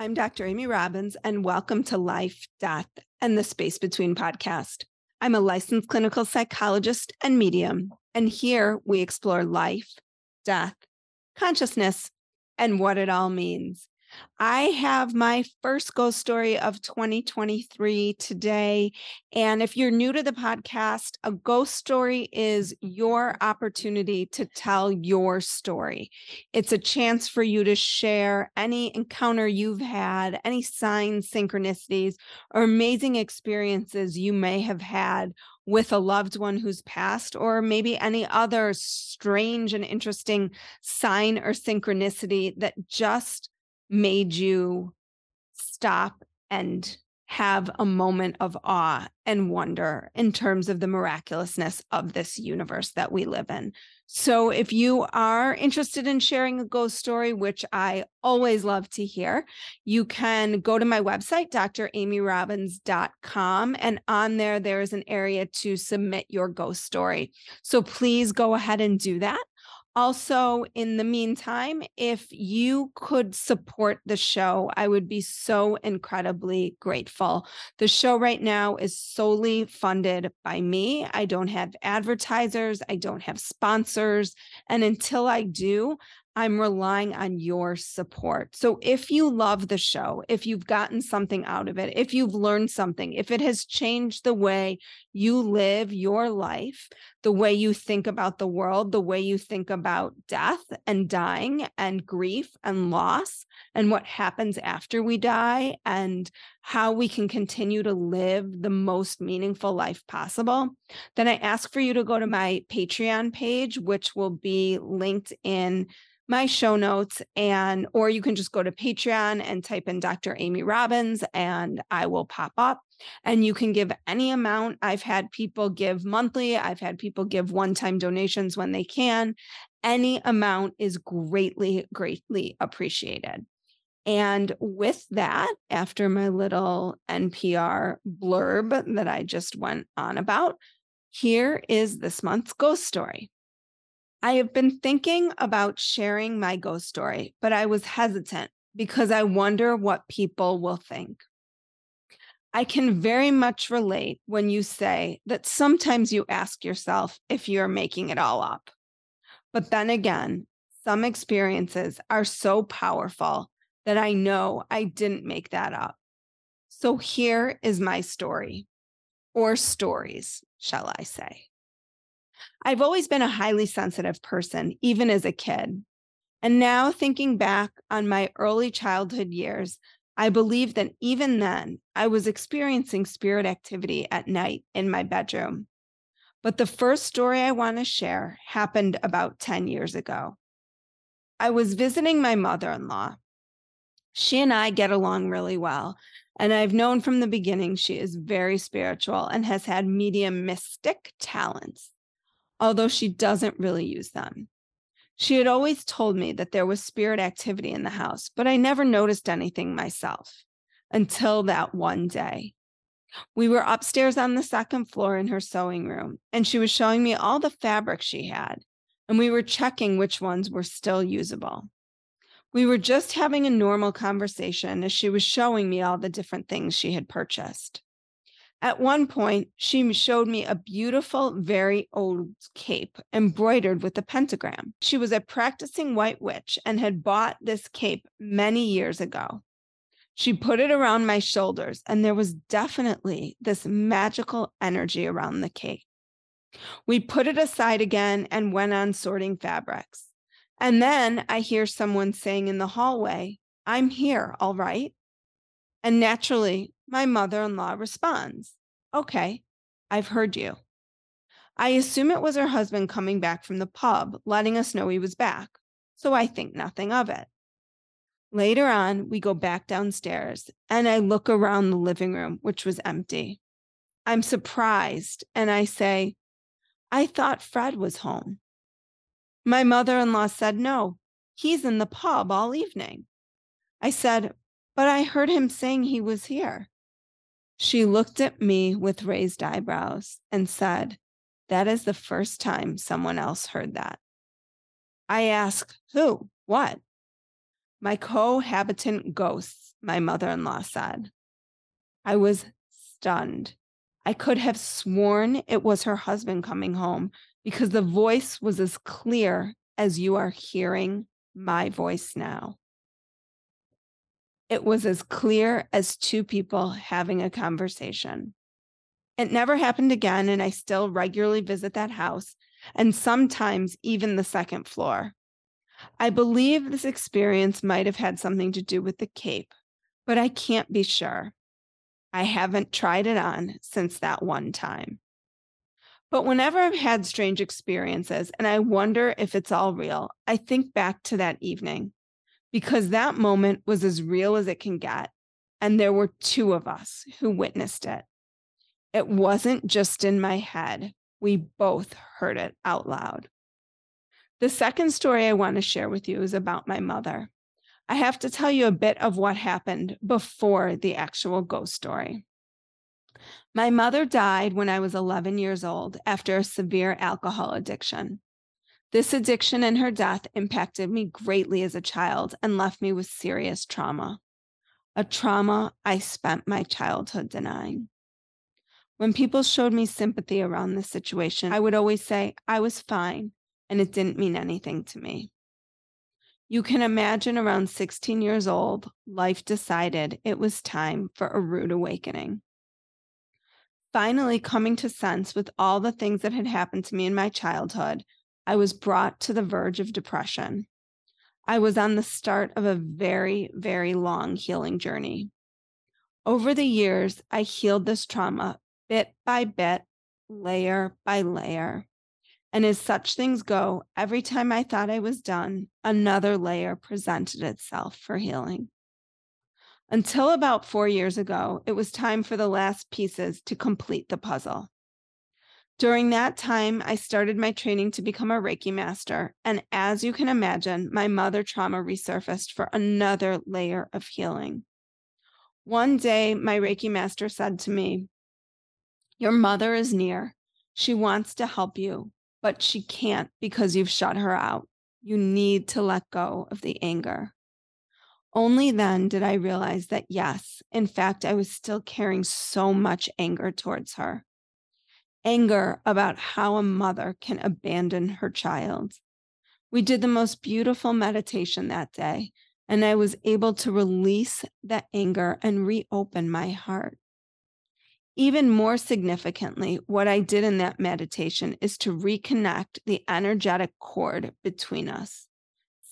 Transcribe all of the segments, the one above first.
I'm Dr. Amy Robbins, and welcome to Life, Death, and the Space Between podcast. I'm a licensed clinical psychologist and medium, and here we explore life, death, consciousness, and what it all means. I have my first ghost story of 2023 today. And if you're new to the podcast, a ghost story is your opportunity to tell your story. It's a chance for you to share any encounter you've had, any signs, synchronicities, or amazing experiences you may have had with a loved one who's passed, or maybe any other strange and interesting sign or synchronicity that just made you stop and have a moment of awe and wonder in terms of the miraculousness of this universe that we live in. So, if you are interested in sharing a ghost story, which I always love to hear, you can go to my website, dramyrobbins.com, and on there, there is an area to submit your ghost story. So, please go ahead and do that. Also, in the meantime, if you could support the show, I would be so incredibly grateful. The show right now is solely funded by me. I don't have advertisers, I don't have sponsors. And until I do, I'm relying on your support. So if you love the show, if you've gotten something out of it, if you've learned something, if it has changed the way you live your life, the way you think about the world, the way you think about death and dying and grief and loss and what happens after we die and how we can continue to live the most meaningful life possible, then I ask for you to go to my Patreon page, which will be linked in my show notes and or you can just go to Patreon and type in Dr. Amy Robbins and I will pop up and you can give any amount. I've had people give monthly, I've had people give one-time donations when they can. Any amount is greatly greatly appreciated. And with that, after my little NPR blurb that I just went on about, here is this month's ghost story. I have been thinking about sharing my ghost story, but I was hesitant because I wonder what people will think. I can very much relate when you say that sometimes you ask yourself if you're making it all up. But then again, some experiences are so powerful that I know I didn't make that up. So here is my story, or stories, shall I say. I've always been a highly sensitive person, even as a kid. And now, thinking back on my early childhood years, I believe that even then I was experiencing spirit activity at night in my bedroom. But the first story I want to share happened about 10 years ago. I was visiting my mother in law. She and I get along really well. And I've known from the beginning she is very spiritual and has had mediumistic talents although she doesn't really use them. She had always told me that there was spirit activity in the house, but I never noticed anything myself until that one day. We were upstairs on the second floor in her sewing room, and she was showing me all the fabric she had, and we were checking which ones were still usable. We were just having a normal conversation as she was showing me all the different things she had purchased. At one point, she showed me a beautiful, very old cape embroidered with a pentagram. She was a practicing white witch and had bought this cape many years ago. She put it around my shoulders, and there was definitely this magical energy around the cape. We put it aside again and went on sorting fabrics. And then I hear someone saying in the hallway, I'm here, all right. And naturally, my mother in law responds, Okay, I've heard you. I assume it was her husband coming back from the pub, letting us know he was back, so I think nothing of it. Later on, we go back downstairs and I look around the living room, which was empty. I'm surprised and I say, I thought Fred was home. My mother in law said, No, he's in the pub all evening. I said, But I heard him saying he was here. She looked at me with raised eyebrows and said, That is the first time someone else heard that. I asked, Who? What? My cohabitant ghosts my mother in law said. I was stunned. I could have sworn it was her husband coming home because the voice was as clear as you are hearing my voice now. It was as clear as two people having a conversation. It never happened again, and I still regularly visit that house and sometimes even the second floor. I believe this experience might have had something to do with the cape, but I can't be sure. I haven't tried it on since that one time. But whenever I've had strange experiences and I wonder if it's all real, I think back to that evening because that moment was as real as it can get. And there were two of us who witnessed it. It wasn't just in my head, we both heard it out loud. The second story I want to share with you is about my mother. I have to tell you a bit of what happened before the actual ghost story. My mother died when I was 11 years old after a severe alcohol addiction. This addiction and her death impacted me greatly as a child and left me with serious trauma, a trauma I spent my childhood denying. When people showed me sympathy around this situation, I would always say I was fine and it didn't mean anything to me. You can imagine around 16 years old, life decided it was time for a rude awakening. Finally, coming to sense with all the things that had happened to me in my childhood, I was brought to the verge of depression. I was on the start of a very, very long healing journey. Over the years, I healed this trauma bit by bit, layer by layer. And as such things go, every time I thought I was done, another layer presented itself for healing. Until about four years ago, it was time for the last pieces to complete the puzzle. During that time, I started my training to become a Reiki master. And as you can imagine, my mother trauma resurfaced for another layer of healing. One day, my Reiki master said to me, Your mother is near. She wants to help you, but she can't because you've shut her out. You need to let go of the anger. Only then did I realize that, yes, in fact, I was still carrying so much anger towards her. Anger about how a mother can abandon her child. We did the most beautiful meditation that day, and I was able to release that anger and reopen my heart. Even more significantly, what I did in that meditation is to reconnect the energetic cord between us,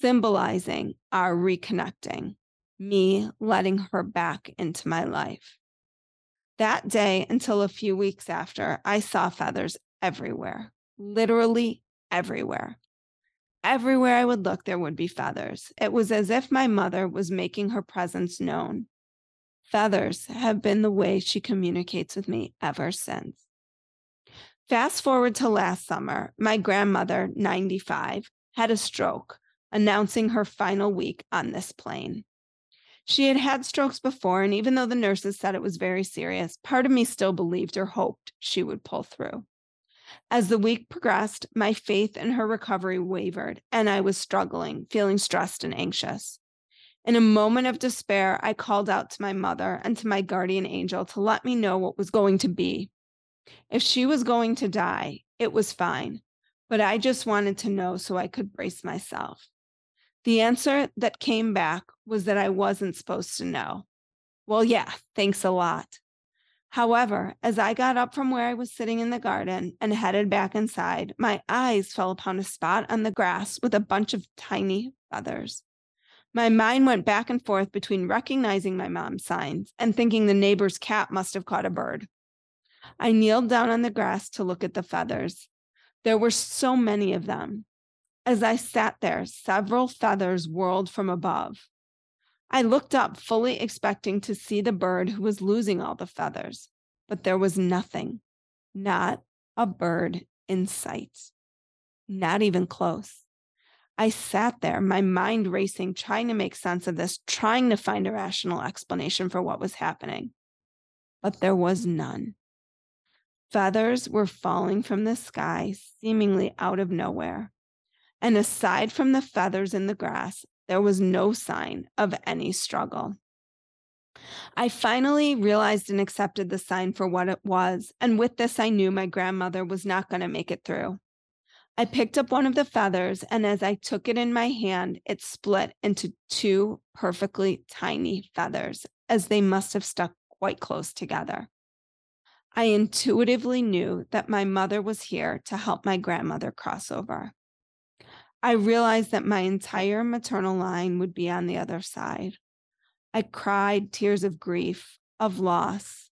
symbolizing our reconnecting, me letting her back into my life. That day, until a few weeks after, I saw feathers everywhere, literally everywhere. Everywhere I would look, there would be feathers. It was as if my mother was making her presence known. Feathers have been the way she communicates with me ever since. Fast forward to last summer, my grandmother, 95, had a stroke, announcing her final week on this plane. She had had strokes before, and even though the nurses said it was very serious, part of me still believed or hoped she would pull through. As the week progressed, my faith in her recovery wavered, and I was struggling, feeling stressed and anxious. In a moment of despair, I called out to my mother and to my guardian angel to let me know what was going to be. If she was going to die, it was fine, but I just wanted to know so I could brace myself. The answer that came back was that I wasn't supposed to know. Well, yeah, thanks a lot. However, as I got up from where I was sitting in the garden and headed back inside, my eyes fell upon a spot on the grass with a bunch of tiny feathers. My mind went back and forth between recognizing my mom's signs and thinking the neighbor's cat must have caught a bird. I kneeled down on the grass to look at the feathers. There were so many of them. As I sat there, several feathers whirled from above. I looked up, fully expecting to see the bird who was losing all the feathers, but there was nothing, not a bird in sight, not even close. I sat there, my mind racing, trying to make sense of this, trying to find a rational explanation for what was happening. But there was none. Feathers were falling from the sky, seemingly out of nowhere. And aside from the feathers in the grass, there was no sign of any struggle. I finally realized and accepted the sign for what it was. And with this, I knew my grandmother was not going to make it through. I picked up one of the feathers, and as I took it in my hand, it split into two perfectly tiny feathers, as they must have stuck quite close together. I intuitively knew that my mother was here to help my grandmother cross over. I realized that my entire maternal line would be on the other side. I cried tears of grief, of loss,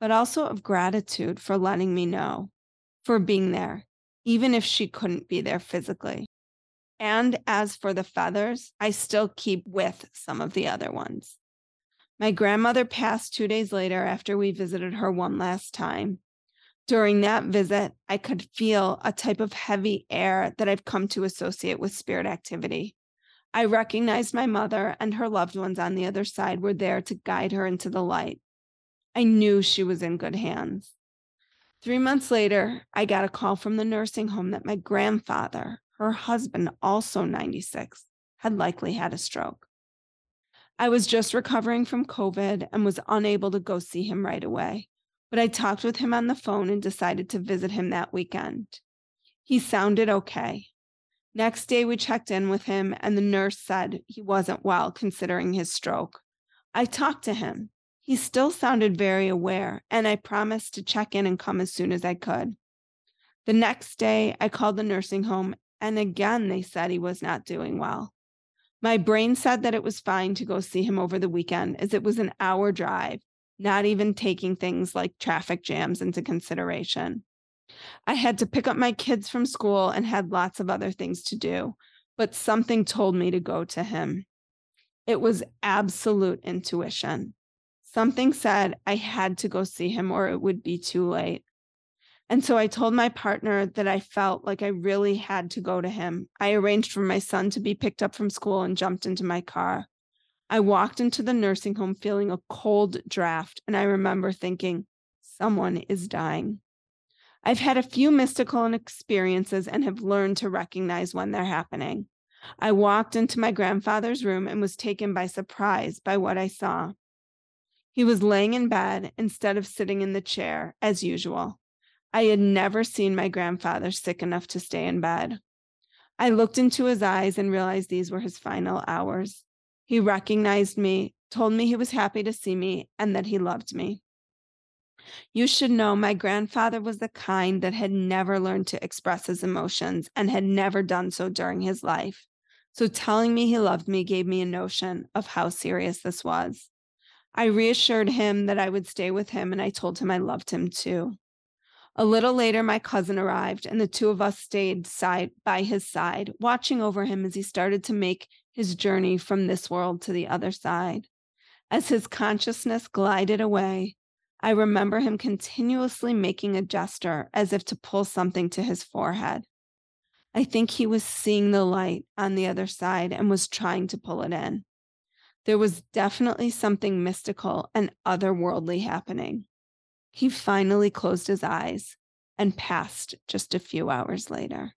but also of gratitude for letting me know, for being there, even if she couldn't be there physically. And as for the feathers, I still keep with some of the other ones. My grandmother passed two days later after we visited her one last time. During that visit, I could feel a type of heavy air that I've come to associate with spirit activity. I recognized my mother and her loved ones on the other side were there to guide her into the light. I knew she was in good hands. Three months later, I got a call from the nursing home that my grandfather, her husband, also 96, had likely had a stroke. I was just recovering from COVID and was unable to go see him right away, but I talked with him on the phone and decided to visit him that weekend. He sounded okay. Next day, we checked in with him, and the nurse said he wasn't well considering his stroke. I talked to him he still sounded very aware, and I promised to check in and come as soon as I could. The next day, I called the nursing home, and again, they said he was not doing well. My brain said that it was fine to go see him over the weekend, as it was an hour drive, not even taking things like traffic jams into consideration. I had to pick up my kids from school and had lots of other things to do, but something told me to go to him. It was absolute intuition. Something said I had to go see him or it would be too late. And so I told my partner that I felt like I really had to go to him. I arranged for my son to be picked up from school and jumped into my car. I walked into the nursing home feeling a cold draft, and I remember thinking, someone is dying. I've had a few mystical experiences and have learned to recognize when they're happening. I walked into my grandfather's room and was taken by surprise by what I saw. He was laying in bed instead of sitting in the chair as usual. I had never seen my grandfather sick enough to stay in bed. I looked into his eyes and realized these were his final hours. He recognized me, told me he was happy to see me, and that he loved me. You should know my grandfather was the kind that had never learned to express his emotions and had never done so during his life. So telling me he loved me gave me a notion of how serious this was. I reassured him that I would stay with him, and I told him I loved him too. A little later, my cousin arrived, and the two of us stayed side by his side, watching over him as he started to make his journey from this world to the other side. As his consciousness glided away, I remember him continuously making a gesture as if to pull something to his forehead. I think he was seeing the light on the other side and was trying to pull it in. There was definitely something mystical and otherworldly happening. He finally closed his eyes and passed just a few hours later.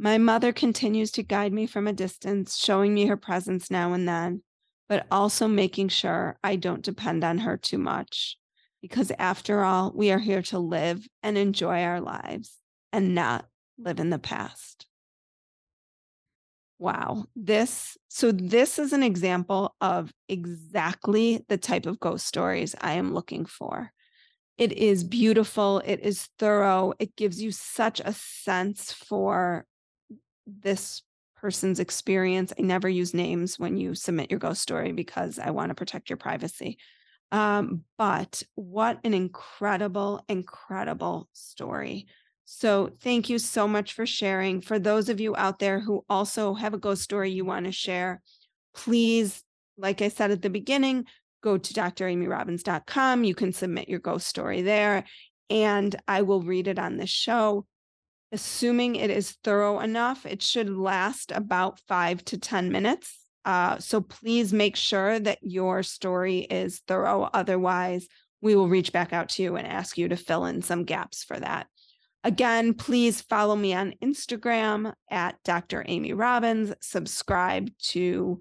My mother continues to guide me from a distance, showing me her presence now and then, but also making sure I don't depend on her too much. Because after all, we are here to live and enjoy our lives and not live in the past. Wow. This, so this is an example of exactly the type of ghost stories I am looking for. It is beautiful, it is thorough, it gives you such a sense for this person's experience. I never use names when you submit your ghost story because I want to protect your privacy. Um, but what an incredible, incredible story. So, thank you so much for sharing. For those of you out there who also have a ghost story you want to share, please, like I said at the beginning, go to dramyrobbins.com. You can submit your ghost story there, and I will read it on the show. Assuming it is thorough enough, it should last about five to 10 minutes. Uh, so, please make sure that your story is thorough. Otherwise, we will reach back out to you and ask you to fill in some gaps for that. Again, please follow me on Instagram at Dr. Amy Robbins. Subscribe to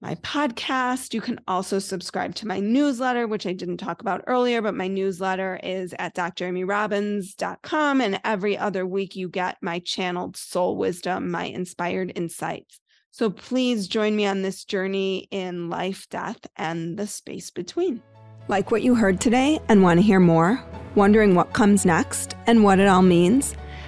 my podcast. You can also subscribe to my newsletter, which I didn't talk about earlier, but my newsletter is at dramyrobbins.com. And every other week, you get my channeled soul wisdom, my inspired insights. So please join me on this journey in life, death, and the space between. Like what you heard today and want to hear more? Wondering what comes next and what it all means?